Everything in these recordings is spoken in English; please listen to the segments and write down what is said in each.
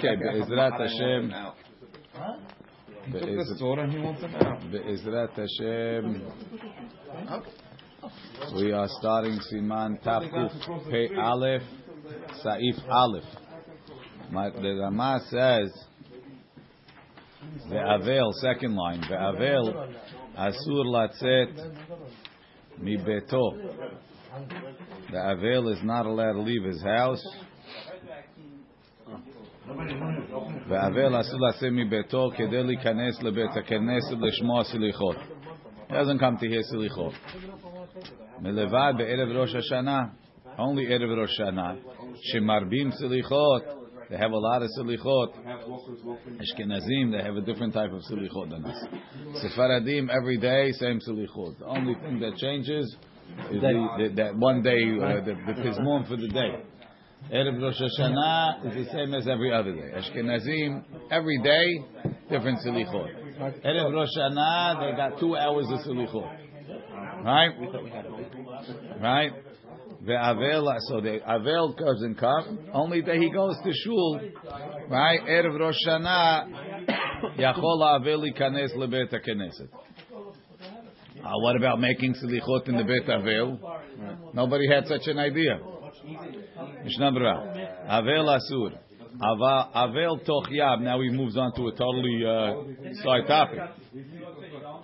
Okay, Be'ezrat Hashem. He took the sword and he wants them out. Be'ezrat Hashem. We are starting Siman Tafkuf Pe Aleph, Saif Aleph. My, the Rama says, Ve'avel, second line, Ve'avel, Asur Latzet, Mi Beto. The Avel is not allowed to leave his house. והאבל אסור לצאת מביתו כדי להיכנס לבית הכנסת לשמוע סליחות. He doesn't come to hear סליחות. מלבד בערב ראש השנה, only ערב ראש השנה, שמרבים סליחות, they have a lot of סליחות. Ashkenazim, they have a different type of סליחות than us. Sephardim, every day, same סליחות. The only thing that changes is the, the, that one day, uh, the, the pizmon for the day. Erev Rosh Hashanah is the same as every other day. Ashkenazim, every day, different silichot. Erev Rosh Hashanah, they got two hours of silichot. Right? Right? The Avel, so the Avel comes in cup. Only that he goes to shul. Right? Erev Rosh Hashanah, Yachol Avel ikanes lebet haKnesset. Uh, what about making silichot in the Bet Avel? Nobody had such an idea. Mishnah Berurah. Avel Asur. Avel Toch Yab. Now he moves on to a totally uh, side topic.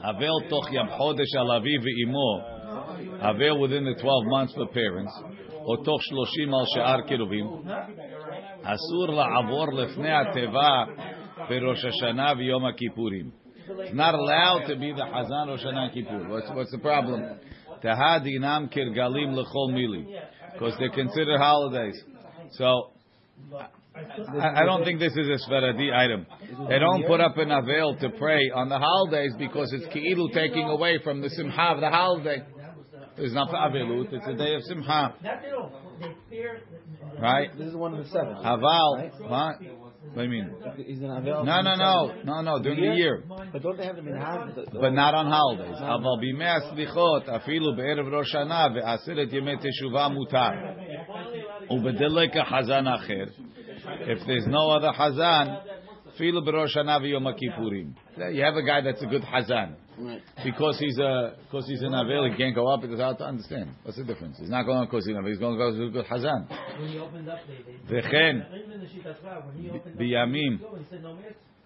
Avel Toch Yab. Chodesh Alavi Ve'imo. Avel within the 12 months for parents. Toch Shloshim Al She'ar Kiruvim. Asur La'avor Lefnei HaTeva Berosh Hashanah V'Yom HaKippurim. It's not allowed to be the Hazan Rosh Hashanah Kippur. What's, what's the problem? Tahadinam Kirgalim Lechol Mili because they're considered holidays. So I, I don't think this is a Sfaradi item. They don't put up an avel to pray on the holidays because it's ki'ilu taking away from the simcha of the holiday. It's not for avelut; it's a day of simcha, right? This is one of the seven. Haval, what? What do you mean? He's an Avel. No, no, no, no, no. During the year, But don't they have them in half? but not on holidays. אבל בימי הסליחות, אפילו בערב ראש שנה ועשרת ימי תשובה מותר. ובדלק החזן אחר. If there's no other חזן, אפילו בראש שנה ויום הכיפורים. You have a guy that's a good חזן. Right. Because he's uh, a because he's an avil, he can't go up. It's hard to understand. What's the difference? He's not going because he's an. He's going because he's Hazan. When he opened up, they. V'chen biyamim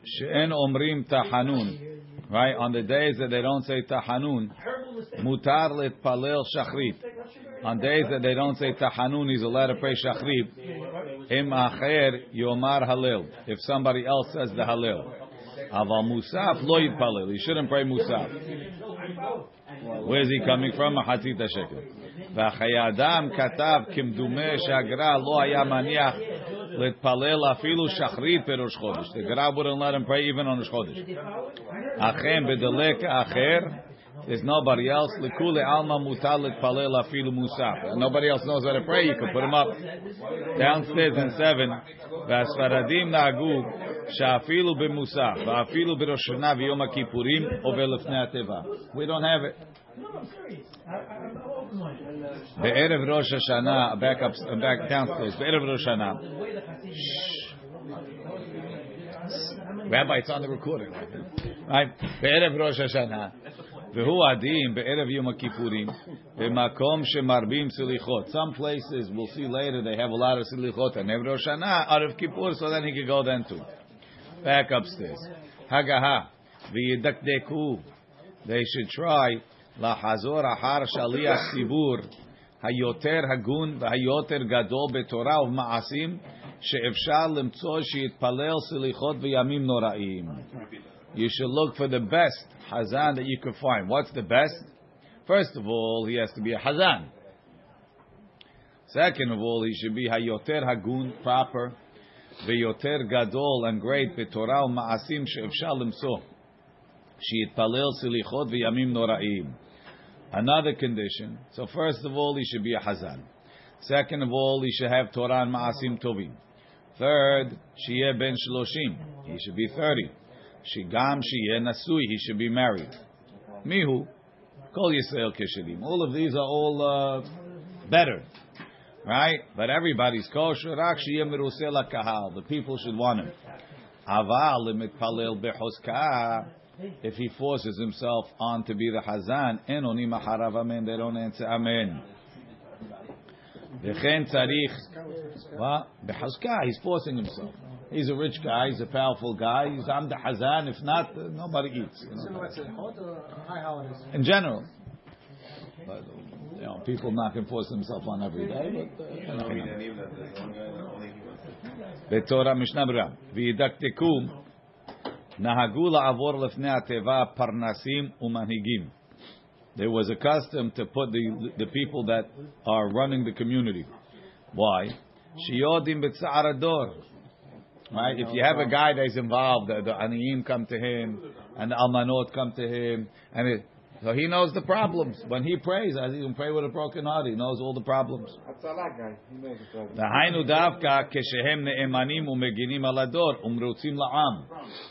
she'en omrim tahanun. Right on the days that they don't say tahanun, mutar letpalel shachrit. On days that they don't say tahanun, he's allowed to pray shachrit. Im acher yomar halil. If somebody else says the halil. Aval Musaf lo yitpalel. He shouldn't pray Musaf. Where is he coming from? Mahatzit shekel. V'chayadam katav kimdume shagra lo afilu shachrit perush chodesh. The Gra wouldn't let him pray even on Rosh Chodesh. Achem bedelek acher. there's nobody else. לכולי עלמא מותר להתפלל אפילו מוסף. Nobody else knows how to pray, you can put him up. Downstairs in seven, והספרדים נהגו שאפילו במוסף, ואפילו בראש שנה ויום הכיפורים, עובר לפני התיבה. We don't have it. בערב ראש השנה, back up, back downstairs, בערב ראש השנה. Rabbi, it's on the recording. Right? בערב ראש השנה. והוא הדין בערב יום הכיפורים, במקום שמרבים סליחות. Some places, we'll see later, they have a lot of סליחות, and ערב ראש השנה, out of Kippur, so then he could go then too. Back upstairs. הגהה, וידקדקו, they should try, לחזור אחר שליח ציבור, היותר הגון והיותר גדול בתורה ובמעשים, שאפשר למצוא שיתפלל סליחות וימים נוראים. You should look for the best Hazan that you can find. What's the best? First of all, he has to be a Hazan. Second of all, he should be Hayoter Hagun, proper, Veyoter Gadol and great, Betorah Ma'asim She'efshar Limso. She'itpalel Silichot V'yamim Noraim. Another condition. So first of all, he should be a Hazan. Second of all, he should have Torah and Ma'asim Tovim. Third, Shiyeh Ben Shloshim. He should be 30. Shigam Shiyeh Nasui. He should be married. Mihu. Kol Yisrael Keshelim. All of these are all uh, better. right? But everybody's kosher. Rak sheyeh meruseh lakahal. The people should want him. Aval lemitpalel bechoska. If he forces himself on to be the Hazan, en onim acharav amen. They don't answer amen. V'chen tzarich. What? He's forcing himself. He's a rich guy. He's a powerful guy. He's am the hazan. If not, nobody eats. You know. In general, but, you know, people not can force themselves on every day. But, uh, you know. Mishnah Brah. V'yidaktekum nahagu la'avor lefnei ateva parnasim Umanigim. There was a custom to put the the people that are running the community. Why? Shiyodim B'tzarador. Right? If you have a guy that's involved, the, the aniyim come to him, and the almanot come to him, and it, so he knows the problems. When he prays, as he can pray with a broken heart, he knows all the problems.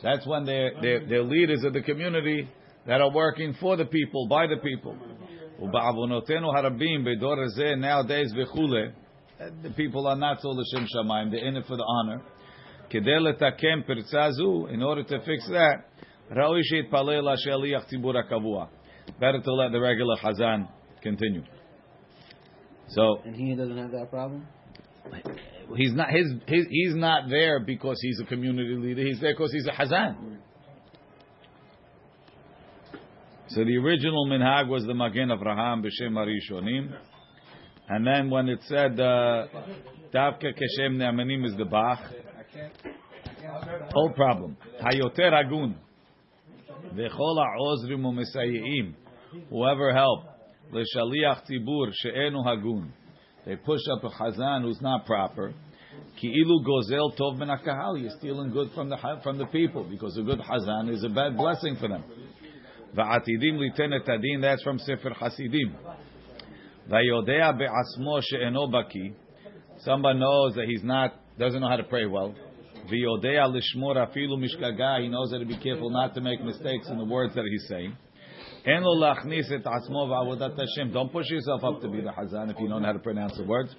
That's when they're, they're, they're leaders of the community that are working for the people, by the people. Nowadays, the people are not so shem shamayim; they're in it for the honor כדי לתקן פרצה זו, in order to fix that, ראוי שיתפלל לשליח ציבור הקבוע. Better to let the regular Hazan continue. So, And he doesn't have that problem? he's not his, his he's not there because he's a community leader. He's there because he's a hazan. So the original minhag was the Magen Avraham b'shem Arishonim, and then when it said uh, Davka keshem ne'amanim is the Bach. Whole problem. Hayoter agun v'chol ha'ozrim u'mesayi'im. Whoever help l'shaliach tibur she'enu hagun. They push up a chazan who's not proper. Ki'ilu gozel tov min hakahal. You're stealing good from the from the people because a good chazan is a bad blessing for them. Va'atidim liten et. That's from Sefer Hasidim. Vayodea be'asmo she'eno baki. Somebody knows that he's not doesn't know how to pray well. He knows how to be careful not to make mistakes in the words that he's saying. Don't push yourself up to be the hazan if you don't know how to pronounce the words.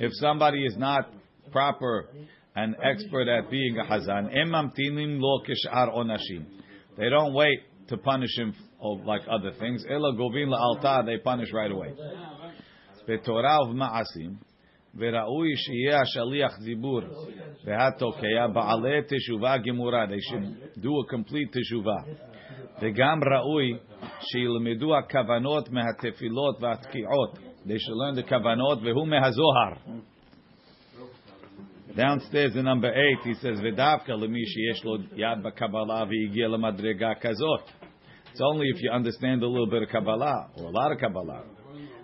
If somebody is not proper and expert at being a hazan. They don't wait to punish him like other things. They punish right away. בתורה ובמעשים, וראוי שיהיה השליח ציבור והתוקע בעלי תשובה גמורה. They should do a complete תשובה. וגם ראוי שילמדו הכוונות מהתפילות והתקיעות. They should learn the כוונות, והוא מהזוהר. Downstairs in number 8 he says, ודווקא למי שיש לו יד בקבלה והגיע למדרגה כזאת. It's only if you understand a little bit of Kabbalah or a lot of Kabbalah.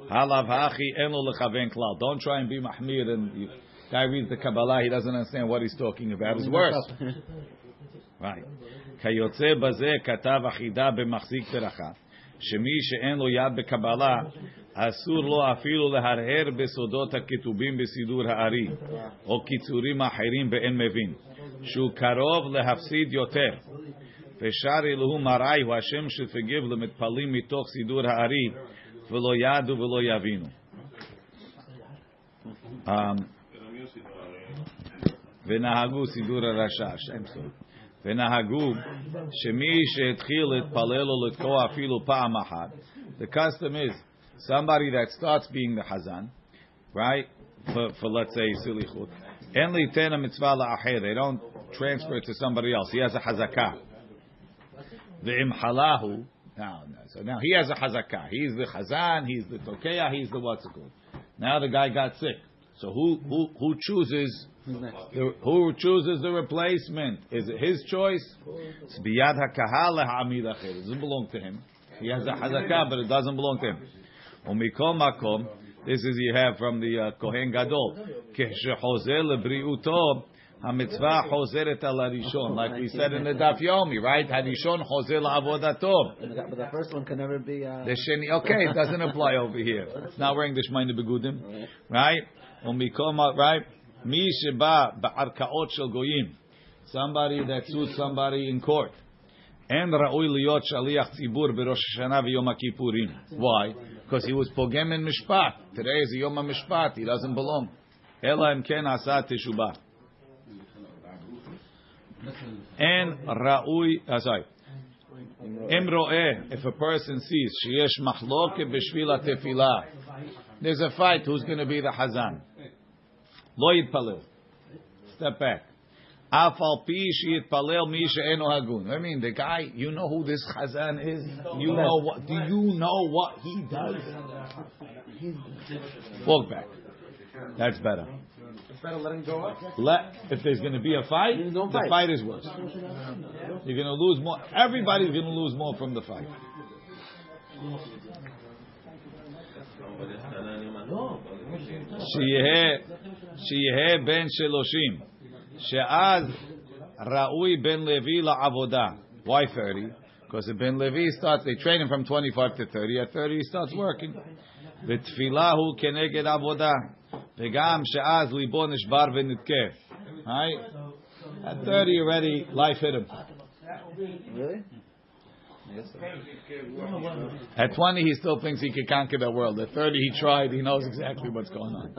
Halav hachi eno lechaven klal. Don't try and be mahmir and you, guy reads the Kabbalah, he doesn't understand what he's talking about. It's worse. right. כיוצא בזה כתב אחידה במחזיק ברכה, שמי שאין לו יד בקבלה, אסור לו אפילו להרהר בסודות הכתובים בסידור הארי, או קיצורים אחרים באין מבין, שהוא קרוב להפסיד יותר. ושר אלוהו מראי הוא השם שתגיב למתפלים מתוך סידור הארי, ולא ידעו ולא יבינו. Um, ונהגו סידור הרשע, שם סוף. ונהגו שמי שהתחיל להתפלל או לתקוע אפילו פעם אחת, the custom is somebody that starts being the hazan, right, for, for let's say silichut, אין ליתן המצווה לאחר, they don't transfer it to somebody else, he has a hazakah. ואם חלהו, now, so now he has a hazakah, he's the hazan, he's the tokeya, he's the what's it called. Now the guy got sick. So who who who chooses the, who chooses the replacement? Is it his choice? It's. It doesn't belong to him. He has a hazakah, but it doesn't belong to him. This is you have from the uh, Kohen Gadol. Hamitzvah chozeret al harishon, like we said in the Daf Yomi, right? Harishon chozer la'avodato. But the first one can never be. Uh, The sheni, okay, it doesn't apply over here. It's not wearing the shmeina begudim, right? Umikoma, right? Mi sheba ba'arkaot shel goyim. Somebody that sues somebody in court. אין ראוי להיות שליח ציבור בראש השנה ויום הכיפורים. Why? Because he was פוגם in משפט. Today is יום המשפט, he doesn't belong. אלא אם כן עשה תשובה. and Ra'ui, uh, ah, sorry. Emroe. if a person sees, Sheyesh Machloke Bishvila Tefila. there's a fight, who's going to be the Hazan? Loid Palil. Step back. Afal pi sheyitpalel mi she'eno hagun. I mean, the guy, you know who this Hazan is. You know what? Do you know what he does? Walk back. That's better. It's better letting go up. Let, if there's going to be a fight, Don't the fight. fight is worse. You're going to lose more. Everybody's going to lose more from the fight. שיהיה, שיהיה בן שלושים, שאז ראוי בן לוי לעבודה. Why 30? Because the Ben Levi starts, they train him from 25 to 30. At 30 he starts working. ותפילה הוא כנגד עבודה. Vegam she'az libo nishbar v'nitkev. Right? At 30 already, life hit him. Really? At 20, he still thinks he could conquer the world. At 30, he tried. He knows exactly what's going on.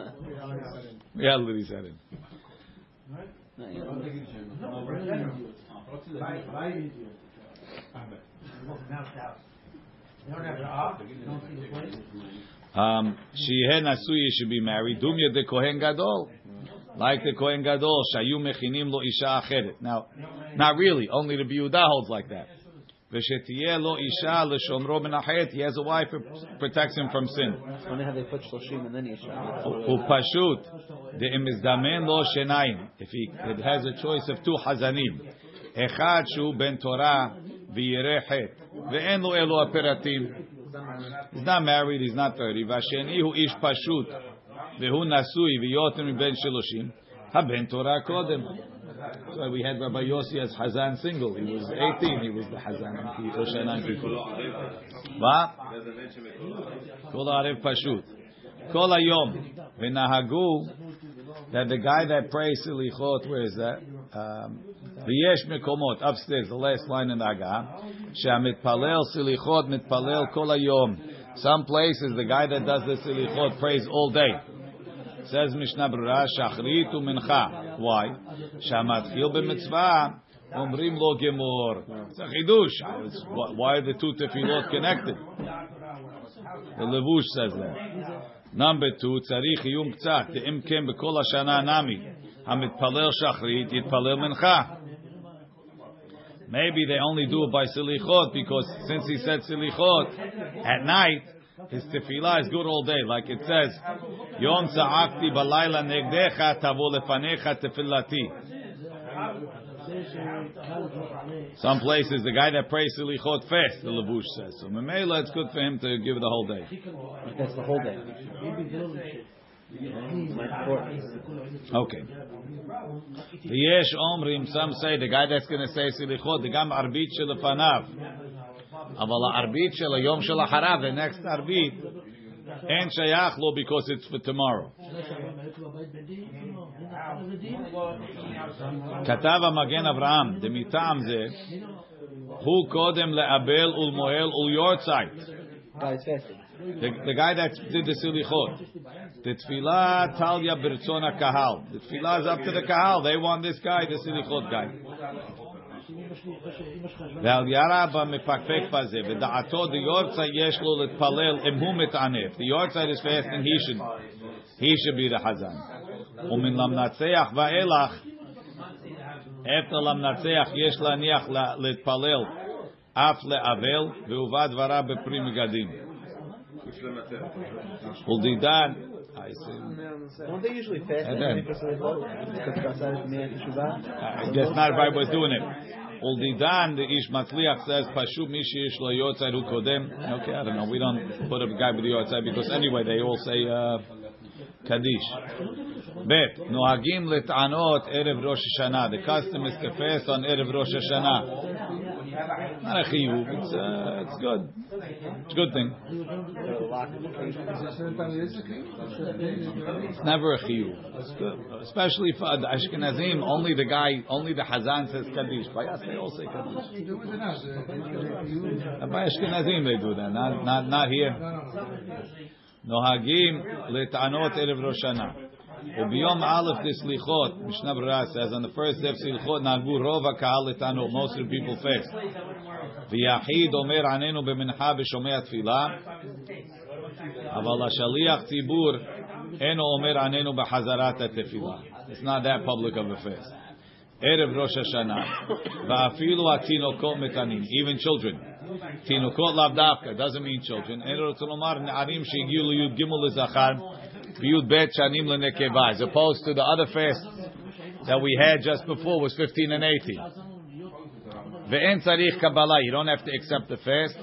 Yeah, Liddy said it. Right? Um, Sheyeh Nasuyi should be married. Dumya de Kohen Gadol. Like the Kohen Gadol, Shayu Mechinim Lo Isha Acheret. Now, not really. Only the Biuda holds like that. Veshetiyeh Lo Isha L'shomro Ben He has a wife who protects him from sin. Funny how they put and then Lo Shenayim. If he it has a choice of two Hazanim. Echad Shu Ben Torah V'yireh Chet. Ve'en Lo Elo Aperatim. He's not married. He's not thirty. Vasheni hu ish pashut vehu nasui v'yotem ben shiloshim haben Torah kodem. So we had Rabbi Yossi as Hazan single. He was 18. He was the Hazan Roshanan Kikul. Ma? Kol Arev Pashut. Kol Ayom. V'nahagu that the guy that prays Silichot, where is that? Um, ויש מקומות, upstairs, the last line in the Agah, שהמתפלל סליחות מתפלל כל היום. Some places, the guy that does the silichot prays all day. says Mishnah Brura, שחרית ומנחה. Why? שהמתחיל במצווה, אומרים לו גמור. It's a חידוש. It's- Why are the two tefillot connected? The Levush says that. Number two, צריך עיון קצת, אם כן בכל השנה נמי, המתפלל שחרית יתפלל מנחה. Maybe they only do it by silichot because since he said silichot at night, his tefillah is good all day. Like it says, Yom tza'akti balayla negdecha tavo lefanecha tefillati. Some places, the guy that prays silichot fast, the Levush says. So Memela, it's good for him to give it the whole day. That's the whole day. My important. Okay. ויש אומרים, some say, the guy that's going to say סליחות, זה גם ערבית שלפניו. אבל הערבית של היום שלאחריו, the next ערבית, אין שייך לו because it's for tomorrow. כתב המגן אברהם, דמטעם זה, הוא קודם לאבל ולמוהל וליורצייט. Guys, fasting. The, the guy that did the silichot. The tefillah talia birtzon kahal. The tefillah is up to the kahal. They want this guy, the silichot guy. ועל ירה במפקפק בזה, ודעתו דיורצה יש לו להתפלל אם הוא מתענף. The yortzeit is fasting, he should, he should be the חזן. ומן למנצח ואילך, אפter למנצח יש להניח לה- להתפלל אף לאבל, והובא דברה בפרי מגדים. Well, the Dan. I see. Don't they usually fast? And then, I guess not if I was doing it. Uldidan the Ish Matzliach says Pashu Mishi Ish Lo Yotzei Hu Kodem. Okay, I don't know. We don't put a guy with the Yotzei because anyway they all say uh, Kaddish. Bet Nohagim Letanot Erev Rosh Hashanah. The custom is to fast on Erev Rosh Hashanah. Not a chiyuv. It's, uh, it's good. It's a good thing. It's never a chiyuv. Especially for the Ashkenazim, only the guy, only the Hazan says kaddish. By us, they all say kaddish. By Ashkenazim, they do that. Not, not, not here. Nohagim letanot erev Rosh Hashanah. שנה. וביום א' לסליחות, משנה ברורה says, on the first day of סליחות נהגו רוב הקהל לטענות, most of the people fast. ויחיד אומר עננו במנחה בשומע תפילה, אבל השליח ציבור אינו אומר עננו בחזרת התפילה. It's not that public of a fast. ערב ראש השנה, ואפילו התינוקות מתנים, even children. תינוקות לאו דווקא, doesn't mean children. אין רוצה לומר נערים שהגיעו לי"ג לזכר Yud Bet Shanim Lenekeva, as opposed to the other fast that we had just before was 15 and 18. Ve'en tzarich Kabbalah, you don't have to accept the fast.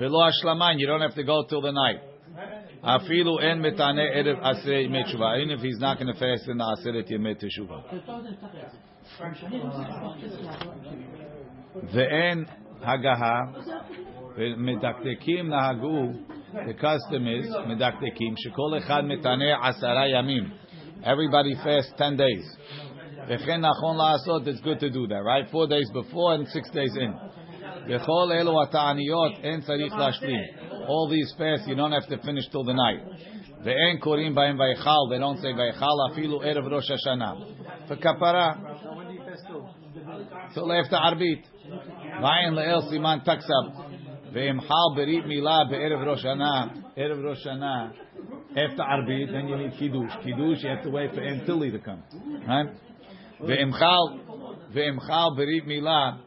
Ve'lo Hashlaman, you don't have to go till the night. Afilu en metane erev asrei metshuva, even if he's not going to fast in the aseret yemet teshuva. Ve'en hagaha, medaktekim nahagu, the custom is, מדקדקים, שכל אחד מתענה עשרה ימים. Everybody fast 10 days. וכן נכון לעשות, it's good to do that, right? Four days before and six days in. בכל אלו התעניות אין צריך להשלים. All these fasts, you don't have to finish till the night. ואין קוראים בהם ויכל, they don't say ויכל אפילו ערב ראש השנה. וכפרה, till after ערבית. ועין לאל סימן תקסב. Ve'emchal berit milah be'erev Rosh Hashanah. Erev Rosh Hashanah. After Arbit, then you need Kiddush. Kiddush, you have to wait for Antilly to come. Right? Ve'emchal, ve'emchal berit milah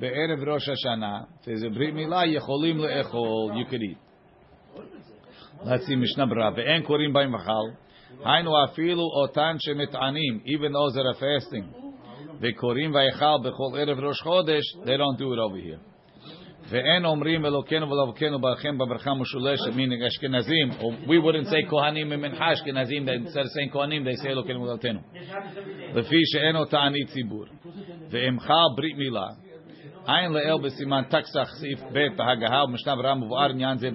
be'erev Rosh Hashanah. If there's a berit milah, yecholim le'echol. You can eat. Let's see Mishnah Brah. Ve'en korim ba'imchal. Hainu afilu otan shemit'anim. Even those that are fasting. Ve'korim va'echal b'chol erev Rosh Chodesh. They don't do it over here. ואין אומרים אלוקינו ולאבותינו ברכם בברכה משולשת, meaning אשכנזים, or we wouldn't say כהנים ממנחה אשכנזים, instead of saying כהנים, they say אלוקינו ולאבותינו. לפי שאינו תענית ציבור. ואם חל ברית מילה, עין לאל בסימן תקסח סעיף ב' בהגהה ובמשנה ברורה מבואר עניין זה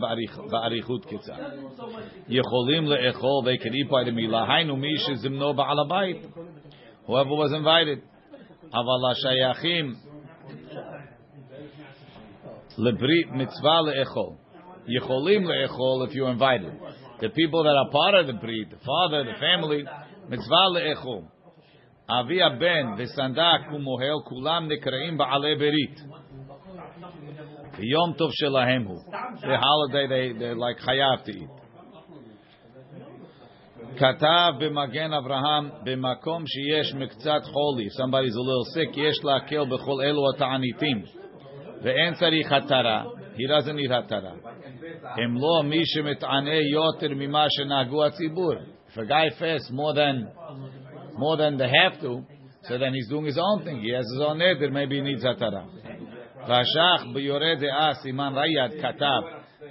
באריכות קצר. יכולים לאכול they can eat by the מילה, היינו מי שזמנו בעל הבית, whoever was invited. אבל השייכים לברית מצווה לאכול. יכולים לאכול if you're invited. The people that are part of the breed, the father, the family, מצווה לאכול. אבי הבן וסנדק ומוהל כולם נקראים בעלי ברית. ויום טוב שלהם הוא. The holiday they, they're like חייב to eat. כתב במגן אברהם, במקום שיש מקצת חולי, somebody's a little sick, יש להקל בכל אלו התעניתים, ואין צריך התרה, he doesn't need התרה. הם לא מי שמתענה יותר ממה שנהגו הציבור. If a guy fasts more than, more than they have to, so then he's doing his own thing, he has his own neder, maybe he needs התרה. והשך ביורה דעה, סימן ריד, כתב,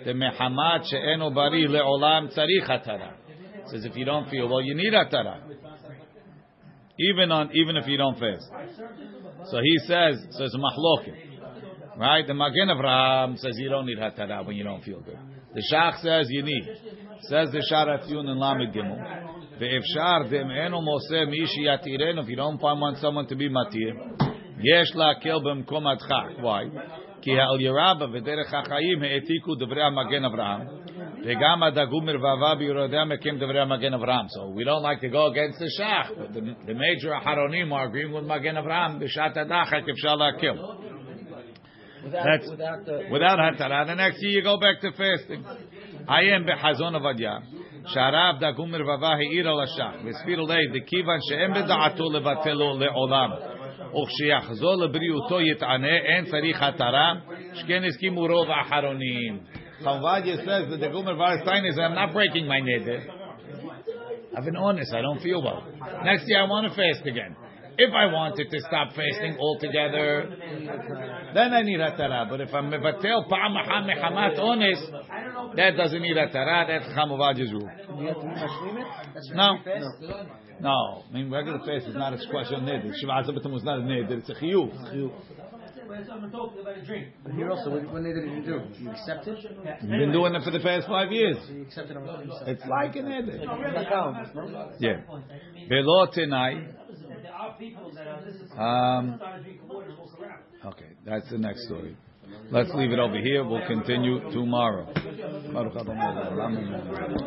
דמחמת שאינו בריא לעולם צריך התרה. says if you don't feel well, you need atara. Even on even if you don't fast. So he says, so it's mahloket. Right? The Magen Avraham says you don't need hatara when you don't feel good. The Shach says you need. Says the Sharat Yun and Lamed Gimel. ואפשר דמענו מוסר מי שיתירנו, if you don't find one someone to be matir, יש להקל במקום הדחק. Why? כי העל ירבה ודרך החיים העתיקו דברי המגן אברהם, וגם הדגו מרבבה ביורדיה מקים דברי המגן אברהם. So we don't like to go against the shach, but the, the major אחרונים are agreeing with מגן אברהם, בשעת הדחק אפשר להקל. That's without the without hatara. The next year you go back to fasting. I am בחזון עובדיה, שהרב דגו מרבבה העיר על השח, והסביר לי, דכיוון שאין בדעתו לבטלו לעולם, וכשיחזור לבריאותו יתענה, אין צריך התרה, שכן הסכימו רוב האחרונים. Chavadya says that the Gomer Varstein is, I'm not breaking my neder. I've been honest, I don't feel well. Next year I want to fast again. If I wanted to stop fasting altogether, then I need hatara. But if I'm mevatel pa'amacha mechamat ones, that doesn't need hatara. That's chamuvad's rule. No, no. I mean, regular fast is not a question neder. Shivat zabatim was not a neder. It's a chiyu. But here also, what, what did you do? You accept it? You've been doing it for the past five years. It's like an edit. Yeah. Below tonight. Um, okay, that's the next story. Let's leave it over here. We'll continue tomorrow.